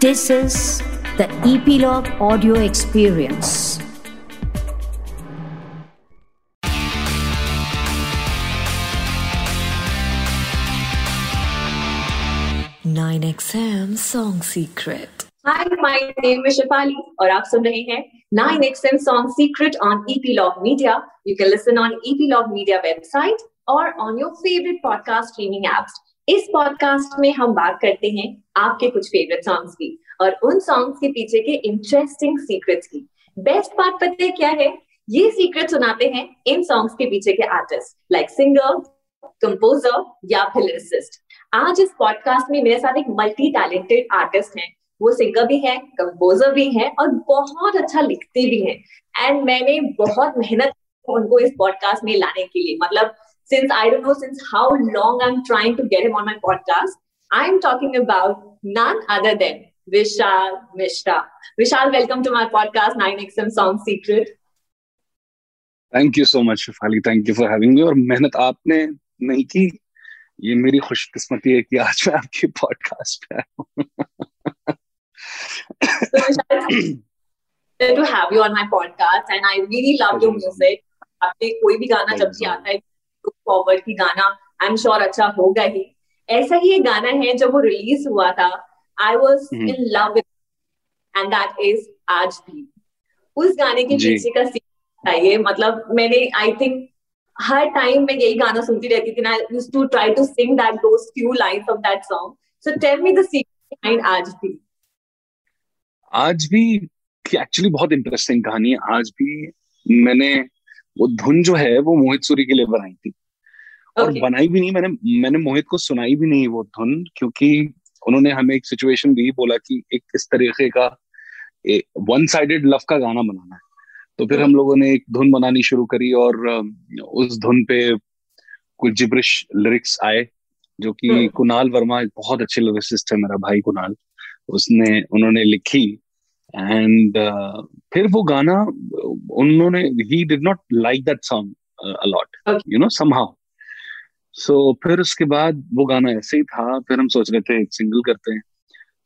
This is the Epilogue Audio Experience. Nine XM Song Secret. Hi, my name is Shafali और आप सुन रहे हैं 9XM Song Secret on Epilogue Media. You can listen on Epilogue Media website or on your favorite podcast streaming apps. इस podcast में हम बात करते हैं आपके कुछ फेवरेट सॉन्ग्स की और उन सॉन्ग्स के पीछे के इंटरेस्टिंग सीक्रेट्स की। बेस्ट पार्ट पता है क्या है? ये सीक्रेट सुनाते हैं इन सॉन्ग्स के पीछे के आर्टिस्ट लाइक सिंगर कंपोजर या फिर लिरिसिस्ट आज इस पॉडकास्ट में मेरे साथ एक मल्टी टैलेंटेड आर्टिस्ट हैं। वो सिंगर भी है कंपोजर भी है और बहुत अच्छा लिखते भी हैं। एंड मैंने बहुत मेहनत उनको इस पॉडकास्ट में लाने के लिए मतलब since I don't know since how long I'm trying to get him on my podcast. I'm talking about none other than Vishal Mishra. Vishal, welcome to my podcast, 9XM Song Secret. Thank you so much Shifali thank you for having me और मेहनत आपने नहीं की ये मेरी खुशकिस्मती है कि आज मैं आपके पॉडकास्ट पे so, Vishal, to have you on my podcast and I really love your music. आपके कोई भी गाना जब भी आता है फॉरवर्ड की गाना आई एम श्योर अच्छा होगा ही। ऐसा ही एक गाना है जब वो रिलीज़ हुआ था I was in love and that is आज भी। उस गाने के पीछे का चाहिए मतलब मैंने आई थिंक हर टाइम मैं यही गाना सुनती रहती थी ना use to try to sing that those few lines of that song so tell me the secret behind आज भी। आज भी एक्चुअली बहुत इंटरेस्टिंग कहानी है। आज भी मैंने वो धुन जो है वो मोहित सूरी के लिए बनाई थी और okay. बनाई भी नहीं मैंने मैंने मोहित को सुनाई भी नहीं वो धुन क्योंकि उन्होंने हमें एक सिचुएशन दी बोला कि एक इस तरीके का वन साइडेड लव का गाना बनाना है तो फिर हम लोगों ने एक धुन बनानी शुरू करी और उस धुन पे कुछ जिब्रिश लिरिक्स आए जो कि हम्म। कुणाल वर्मा एक बहुत अच्छे लिरिसिस्ट है मेरा भाई कुणाल उसने उन्होंने लिखी एंड uh, फिर वो गाना उन्होंने ही did not like that song a lot you know somehow so फिर उसके बाद वो गाना ऐसे ही था फिर हम सोच रहे थे सिंगल करते हैं।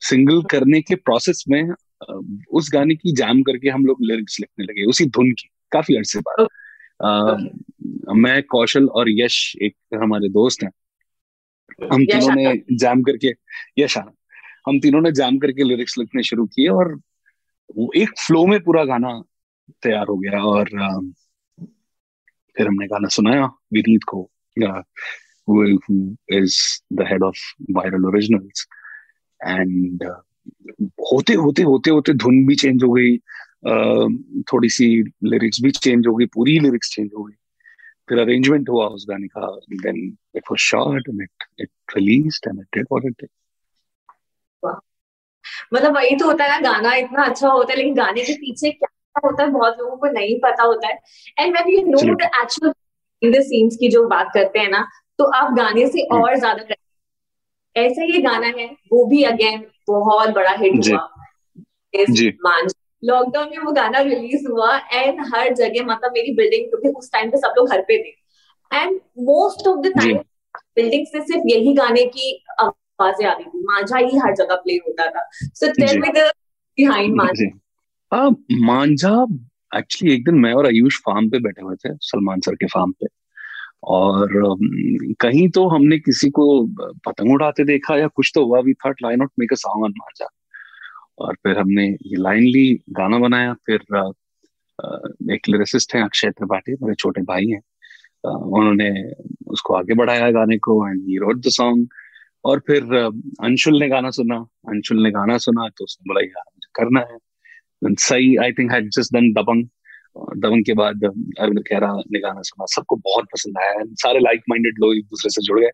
सिंगल करने के प्रोसेस में uh, उस गाने की जाम करके हम लोग लिरिक्स लिखने लगे उसी धुन की काफ़ी अरसे बाद। Okay. uh, मैं कौशल और यश एक हमारे दोस्त हैं। हम तीनों ने जैम करके यश हम तीनों ने जैम करके लिरिक्स लिखने शुरू किए और वो एक फ्लो में पूरा गाना तैयार हो गया और फिर हमने गाना सुनाया विनीत को। Is the head of Viral Originals and होते होते होते होते धुन भी चेंज हो गई थोड़ी सी लिरिक्स भी चेंज हो गई, पूरी लिरिक्स चेंज हो गई। फिर अरेंजमेंट हुआ उस गाने का then it was shot and it it released and it did what it did मतलब वही तो होता है ना गाना इतना अच्छा होता है लेकिन गाने के पीछे क्या होता है बहुत लोगों को नहीं पता होता है। And when you know the actual in the scenes की जो बात करते हैं ना तो आप गाने से। और ज़्यादा करते ऐसे ही गाना है वो भी अगेन बहुत बड़ा हिट हुआ। लॉकडाउन में वो गाना रिलीज़ हुआ एंड हर जगह मतलब मेरी बिल्डिंग क्योंकि उस टाइम पे सब लोग घर पे थे। And most of the time building से सिर्फ़ यही गाने की आवाज़ें आती थी। मांझा ही हर जगह प्ले होता था। So tell me the behind Manjha. Manjha actually एक दिन मैं और आयुष फार्म पे बैठे हुए थे सलमान सर के फार्म पे। और कहीं तो हमने किसी को पतंग उड़ाते देखा या कुछ तो हुआ भी था why not make a song on Manjha? और फिर हमने ये लाइन ली गाना बनाया फिर एक लिरिसिस्ट है अक्षय त्रिपाठी मेरे छोटे भाई हैं। उन्होंने उसको आगे बढ़ाया गाने को and he wrote the song और फिर अंशुल ने गाना सुना, अंशुल ने गाना सुना तो उसने बोला, यार, मुझे करना है। सही I think had just done Dabangg Dabangg के बाद अरविंद खेरा ने गाना सुना। सबको बहुत पसंद आया सारे लाइक माइंडेड लोग एक दूसरे से जुड़ गए।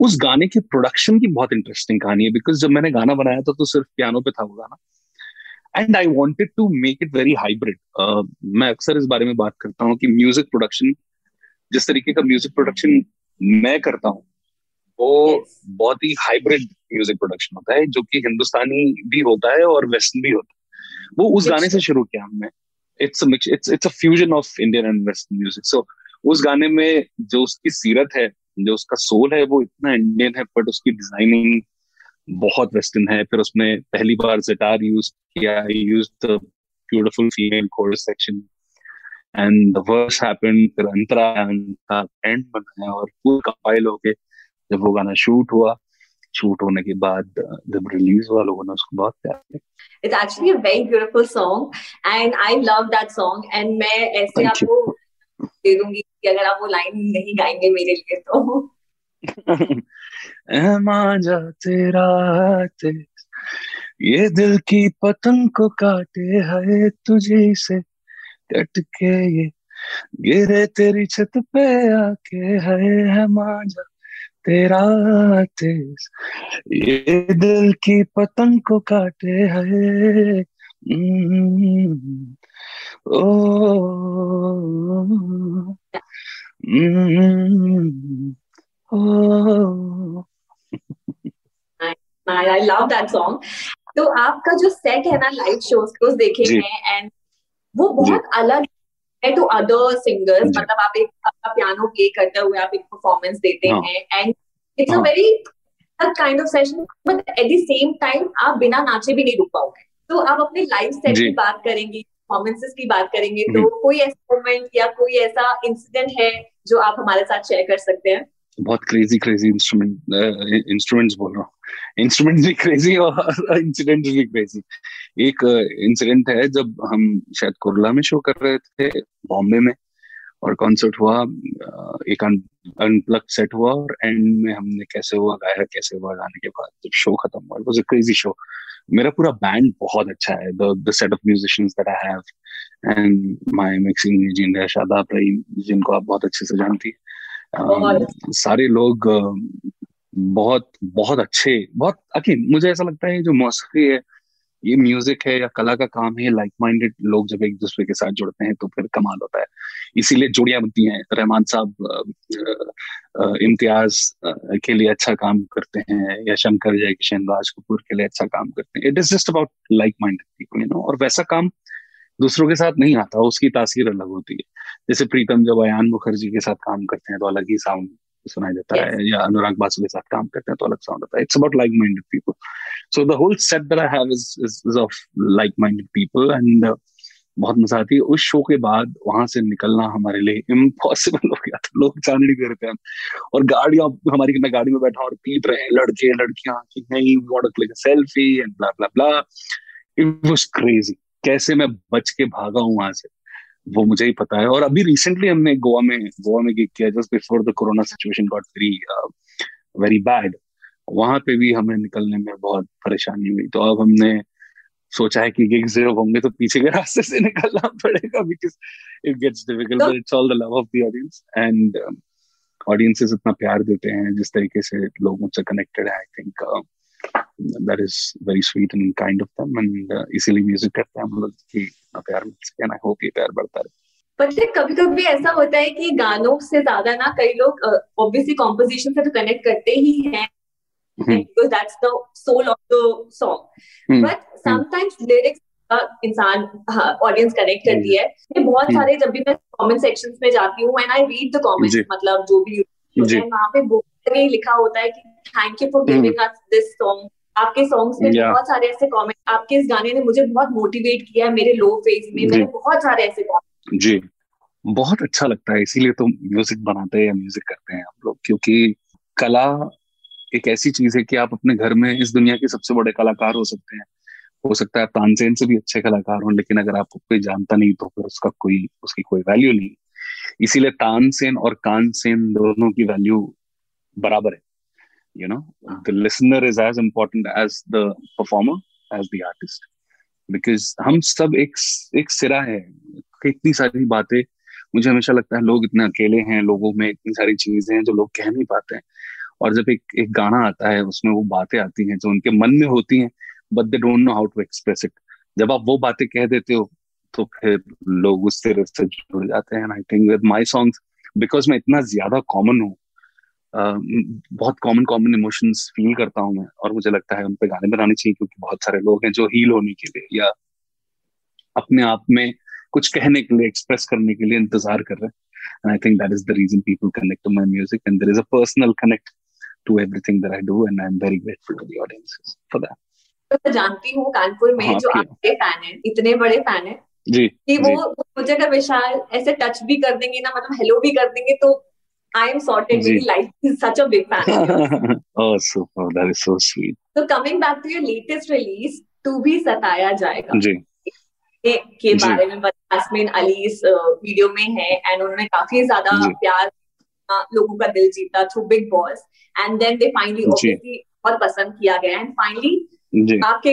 उस गाने की प्रोडक्शन की बहुत इंटरेस्टिंग कहानी है बिकॉज़ जब मैंने गाना बनाया था तो सिर्फ़ पियानो पे था वो गाना। And I wanted to make it very hybrid मैं अक्सर इस बारे में बात करता हूँ कि म्यूज़िक प्रोडक्शन जिस तरीके का म्यूज़िक प्रोडक्शन मैं करता हूँ वो yes. बहुत ही हाइब्रिड म्यूज़िक प्रोडक्शन होता है जो कि हिंदुस्तानी भी होता है और वेस्टर्न भी होता है। वो उस गाने से शुरू किया हमने। It's it's it's a fusion of Indian and western music so उस गाने में जो उसकी सीरत है जो उसका सोल है वो इतना इंडियन है बट उसकी डिज़ाइनिंग बहुत वेस्टर्न है। फिर उसमें पहली बार सितार यूज़ किया use the beautiful female chorus section and the verse happened फिर अंतरा का एंड बनाया और पूरा कंपाइल होके जब वो गाना शूट हुआ शूट होने के बाद जब रिलीज़ हुआ लोगों ने उसको बहुत प्यार किया। It's actually a very beautiful song and I love that song and मैं ऐसे आपको दे दूँगी कि अगर आप वो लाइन नहीं गाएँगे मेरे लिए तो। मांझा तेरा ये दिल की पतंग को काटे है तुझे से कट के ये गिरे तेरी छत पे आके है है मांझा तेरा तेज। ये दिल की पतंग को काटे है। ओ। ओ। आई लव दैट सॉन्ग तो आपका जो सेट है ना लाइव शोज़ को देखे हैं एंड वो बहुत अलग है टू अदर सिंगर्स मतलब आप एक पियानो प्ले करते हुए आप एक परफॉर्मेंस देते हाँ. हैं and it's a very kind of session but at the same time आप बिना नाचे भी नहीं रुक पाओगे। तो आप अपने लाइफ सेट की बात करेंगे परफॉर्मेंसेस की बात करेंगे तो कोई ऐसा मोमेंट या कोई ऐसा इंसिडेंट है जो आप हमारे साथ शेयर कर सकते हैं? बहुत क्रेजी क्रेजी इंस्ट्रूमेंट इंस्ट्रूमेंट्स बोल रहा हूँ। इंस्ट्रूमेंट भी क्रेजी और इंसिडेंट भी क्रेजी एक इंसिडेंट uh, है जब हम शायद कुरला में शो कर रहे थे बॉम्बे में और कॉन्सर्ट हुआ uh, एक अनप्लग सेट हुआ और एंड में हमने कैसे हुआ गाया कैसे हुआ गाने के बाद जब शो खत्म हुआ वाज अ क्रेजी शो मेरा पूरा बैंड बहुत अच्छा है the the set of musicians that I have and my mixing engineer Shadab Rahim जिनको आप बहुत अच्छे से जानती हैं। सारे लोग बहुत बहुत अच्छे बहुत अकीन मुझे ऐसा लगता है जो मौसकी है ये म्यूज़िक है या कला का काम है लाइक माइंडेड लोग जब एक दूसरे के साथ जुड़ते हैं तो फिर कमाल होता है। इसीलिए जुड़िया बनती हैं। रहमान साहब इम्तियाज़ के लिए अच्छा काम करते हैं या शंकर जय किशन राज कपूर के लिए अच्छा काम करते हैं। It is just about like minded people you know और वैसा काम दूसरों के साथ नहीं आता उसकी तासीर अलग होती है। जैसे प्रीतम जब अयान मुखर्जी के साथ काम करते हैं तो अलग ही साउंड सुनाई देता yes. है या अनुराग बासु के साथ काम करते हैं तो अलग साउंड होता है। It's about like minded people so the whole set that I have is is of like minded people and बहुत मज़ा आती है। उस शो के बाद वहाँ से निकलना हमारे लिए इम्पॉसिबल हो गया था। लोग जाने नहीं दे रहे थे हम। और गाड़ियाँ हमारी मैं गाड़ी में बैठा और पीट रहे हैं लड़के लड़कियाँ कि नहीं want click selfie and blah blah blah it was crazy कैसे मैं बच के भागा हूँ वहाँ से? वो मुझे ही पता है। और अभी रिसेंटली हमने गोवा में गोवा में गिग किया just before the corona situation got very very bad वहाँ पे भी हमें निकलने में बहुत परेशानी हुई। तो अब हमने सोचा है कि गिग्स जब होंगे तो पीछे के रास्ते से निकलना पड़ेगा because it gets difficult but it's all the love of the audience and audiences इतना प्यार देते हैं जिस तरीके से लोग मुझसे कनेक्टेड है I think that is very sweet and kind of them and uh, इसीलिए म्यूज़िक करते हैं हम लोग कि प्यार मिल सके एंड आई होप ये प्यार बढ़ता रहे। पता कभी कभी ऐसा होता है कि गानों से ज़्यादा ना कई लोग ऑब्वियसली कॉम्पोजिशन से तो कनेक्ट करते ही हैं। because that's the soul of the song. hmm. but sometimes hmm. इंसान ऑडियंस कनेक्ट करती है। मैं बहुत सारे जब भी मैं कमेंट सेक्शंस में जाती हूँ and I read the comments मतलब जो भी वहाँ पे बहुत लिखा होता है कि thank you for giving us this song आपके सॉन्ग्स में yeah. बहुत सारे ऐसे कमेंट आपके इस गाने ने मुझे बहुत मोटिवेट किया है मेरे लो फ़ेज़ में। मैंने बहुत सारे ऐसे कमेंट जी। बहुत अच्छा लगता है इसीलिए तो म्यूज़िक बनाते हैं या म्यूज़िक करते हैं हम लोग क्योंकि कला एक ऐसी चीज़ है कि आप अपने घर में इस दुनिया के सबसे बड़े कलाकार हो सकते हैं। हो सकता है आप तानसेन से भी अच्छे कलाकार हो लेकिन अगर आपको कोई जानता नहीं तो फिर उसका कोई उसकी कोई वैल्यू नहीं। इसीलिए तानसेन और कानसेन दोनों की वैल्यू बराबर है you know the listener is as important as the performer as the artist. Because हम सब एक एक सिरा है इतनी सारी बातें मुझे हमेशा लगता है लोग इतने अकेले हैं लोगों में इतनी सारी चीज़ें हैं जो लोग कह नहीं पाते हैं। और जब एक एक गाना आता है उसमें वो बातें आती हैं जो उनके मन में होती हैं but they don't know how to express it जब आप वो बातें कह देते हो तो फिर लोग उससे जुड़ जाते हैं I think with my songs because मैं इतना ज़्यादा कॉमन हूँ बहुत कॉमन कॉमन इमोशंस फील करता हूँ मैं और मुझे लगता है उन पे गाने बनाने चाहिए क्योंकि बहुत सारे लोग हैं जो हील होने के लिए या अपने आप में कुछ कहने के लिए एक्सप्रेस करने के लिए इंतज़ार कर रहे हैं and I think that is the reason people connect to my music and there is a personal connect to everything that I do, and I'm very grateful to the audiences for that. तो जानती हूँ कानपुर में हाँ, जो आपके fan है इतने बड़े फ़ैन है जी कि जी वो मुझे अगर विशाल ऐसे टच भी कर देंगे ना मतलब हेलो भी कर देंगे तो एम सॉर्टेड जी। मेरी life is such a big fan oh, super. That is so sweet. तो coming back to your latest release तू भी सताया जाएगा जी के। बारे में यास्मीन अली इस वीडियो में है एंड उन्होंने काफ़ी ज़्यादा। प्यार लोगों का दिल जीता through Bigg Boss and then they finally. Obviously बहुत पसंद किया गया एंड फाइनली आपके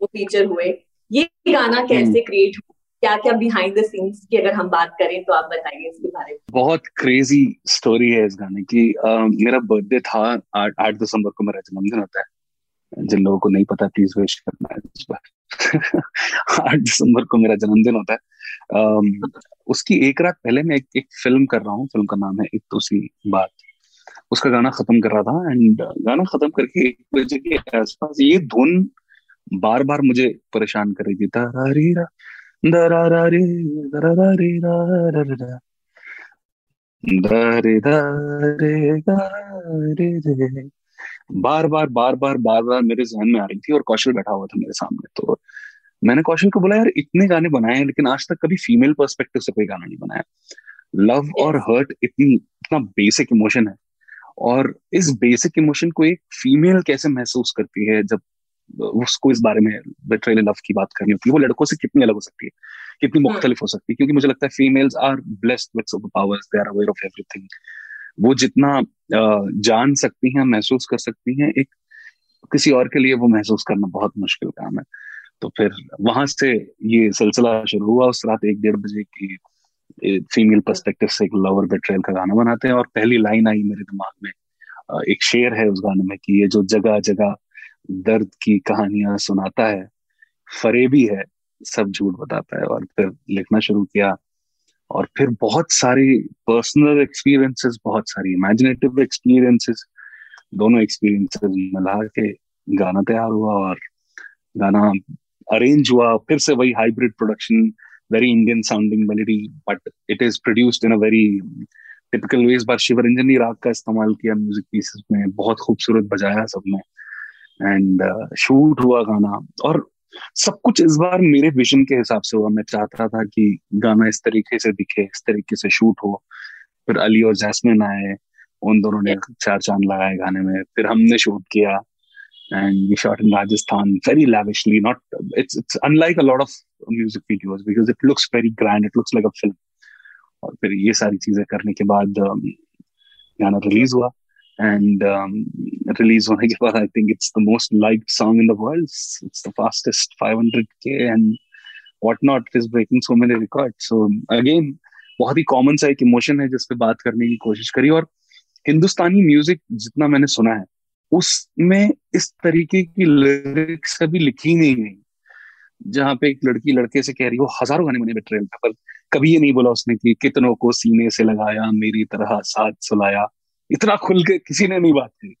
वो फीचर हुए ये गाना हम्म। कैसे क्रिएट हुआ क्या क्या बिहाइंड द सीन्स की अगर हम बात करें तो आप बताइए इसके बारे में। बहुत क्रेजी स्टोरी है इस गाने की। अ, मेरा बर्थडे था आठ दिसंबर को मेरा जन्मदिन होता है। जिन लोगों को नहीं पता प्लीज़ विश करना इस बार आठ दिसंबर को मेरा जन्मदिन होता है। अम, उसकी एक रात पहले मैं एक, एक फ़िल्म कर रहा हूँ। फ़िल्म का नाम है एक दूसरी बात। उसका गाना खत्म कर रहा था एंड गाना खत्म करके एक बजे के आसपास ये धुन बार बार मुझे परेशान कर रही थी। दरे दरे दरे बार बार बार बार बार बार मेरे जहन में आ रही थी और कौशल बैठा हुआ था मेरे सामने। तो मैंने कौशल को बोला यार इतने गाने बनाए हैं लेकिन आज तक कभी फीमेल पर्सपेक्टिव से कोई गाना नहीं बनाया। लव और हर्ट इतनी इतना बेसिक इमोशन है। और इस बेसिक इमोशन को एक फीमेल कैसे महसूस करती है जब उसको इस बारे में बेट्रेल लव की बात करनी होती है। वो लड़कों से कितनी अलग हो सकती है? कितनी मुख्तलिफ़ हो सकती है? क्योंकि मुझे लगता है females are blessed with super powers they are aware of everything वो जितना जान सकती हैं महसूस कर सकती हैं एक किसी और के लिए वो महसूस करना बहुत मुश्किल काम है। तो फिर वहाँ से ये सिलसिला शुरू हुआ उस रात एक डेढ़ बजे की फीमेल पर्सपेक्टिव से एक लवर बेट्रेल का गाना बनाते हैं और पहली लाइन आई मेरे दिमाग में। एक शेर है उस गाने में कि ये जो जगह जगह दर्द की कहानियाँ सुनाता है, फरेबी है, सब झूठ बताता है और फिर लिखना शुरू किया और फिर बहुत सारी पर्सनल एक्सपीरियंसेस बहुत सारी इमेजिनेटिव एक्सपीरियंसेस दोनों एक्सपीरियंसेस मिला के गाना तैयार हुआ और गाना अरेंज हुआ। फिर से वही hybrid production very Indian sounding melody but it is produced in a very typical way इस बार शिवरंजनी राग का इस्तेमाल किया म्यूज़िक पीसेस में बहुत खूबसूरत बजाया सबने। एंड शूट हुआ गाना और सब कुछ इस बार मेरे विजन के हिसाब से हुआ मैं चाहता था कि गाना इस तरीके से दिखे इस तरीके से शूट हो फिर अली और जैस्मिन आए उन दोनों ने चार चाँद लगाए गाने में फिर हमने शूट किया and we shot in Rajasthan very lavishly. Not it's it's unlike a lot of music videos because it looks very grand. It looks like a film. और फिर ये सारी चीज़ें करने के बाद um, गाना रिलीज़ हुआ एंड रिलीज़ होने के बाद I think it's the most liked song in the world it's the fastest 500 K and what not is breaking so many record so again बहुत ही कॉमन सा एक इमोशन है जिस पे बात करने की कोशिश करी और हिंदुस्तानी म्यूज़िक जितना मैंने सुना है, उसमें इस तरीके की लिरिक्स कभी लिखी नहीं गई। जहाँ पे एक लड़की लड़के से कह रही हो हज़ारों गाने बने बेट्रेल पे, पर कभी ये नहीं बोला उसने कि कितनों को सीने से लगाया, मेरी तरह साथ सुलाया इतना खुल के किसी ने नहीं बात की।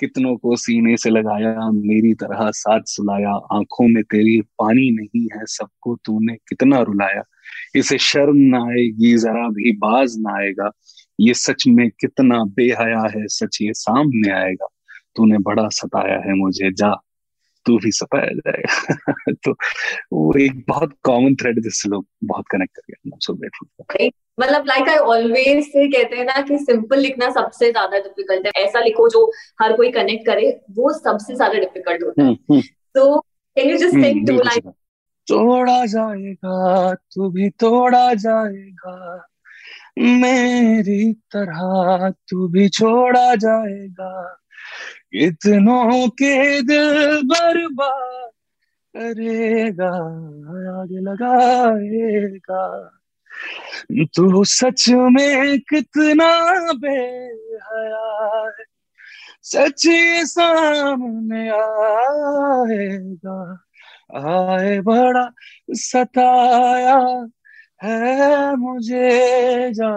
कितनों को सीने से लगाया, मेरी तरह साथ सुलाया, आँखों में तेरी पानी नहीं है, सबको तूने कितना रुलाया। इसे शर्म ना आएगी, जरा भी बाज ना आएगा। ये सच में कितना बेहया है, सच ये सामने आएगा। तूने बड़ा सताया है मुझे, जा। तू भी सताया जाएगा तो वो एक बहुत कॉमन थ्रेड जिससे लोग बहुत कनेक्ट कर गए सो ग्रेटफुल मतलब लाइक आई ऑलवेज से कहते हैं ना कि सिंपल लिखना सबसे ज़्यादा डिफ़िकल्ट है। ऐसा लिखो जो हर कोई कनेक्ट करे वो सबसे ज़्यादा डिफ़िकल्ट होता है। तो can you just think to like तोड़ा जाएगा तू भी तोड़ा जाएगा। मेरी तरह तू भी छोड़ा जाएगा। इतनों के दिल बर्बाद। करेगा आगे लगाएगा। तू सच में कितना बेहया है सच सामने आएगा। आए बड़ा सताया है मुझे जा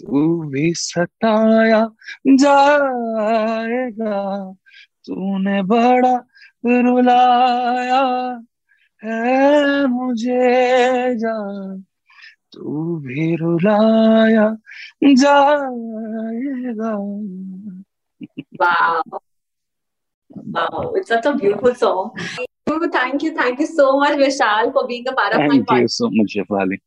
तू भी सताया जाएगा तूने बड़ा रुलाया है मुझे जा तू भी रुलाया जाएगा Wow. Wow, it's such a beautiful song. Thank you, thank you so much, Vishal, for being a part of Thank my you so much, Shefali.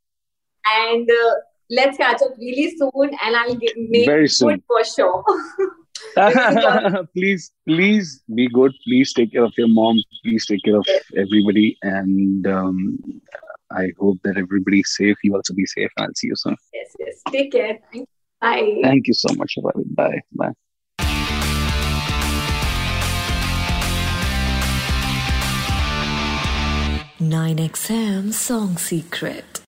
And uh, let's catch up really soon, and I'll get, make Very soon. good for sure. please, please be good. Please take care of your mom. Please take care of everybody. And um, I hope that everybody's safe. You also be safe. I'll see you soon. yes, yes. Take care. Thank you. Bye. Thank you so much, Shefali. Bye. Bye. Nine XM Song Secret.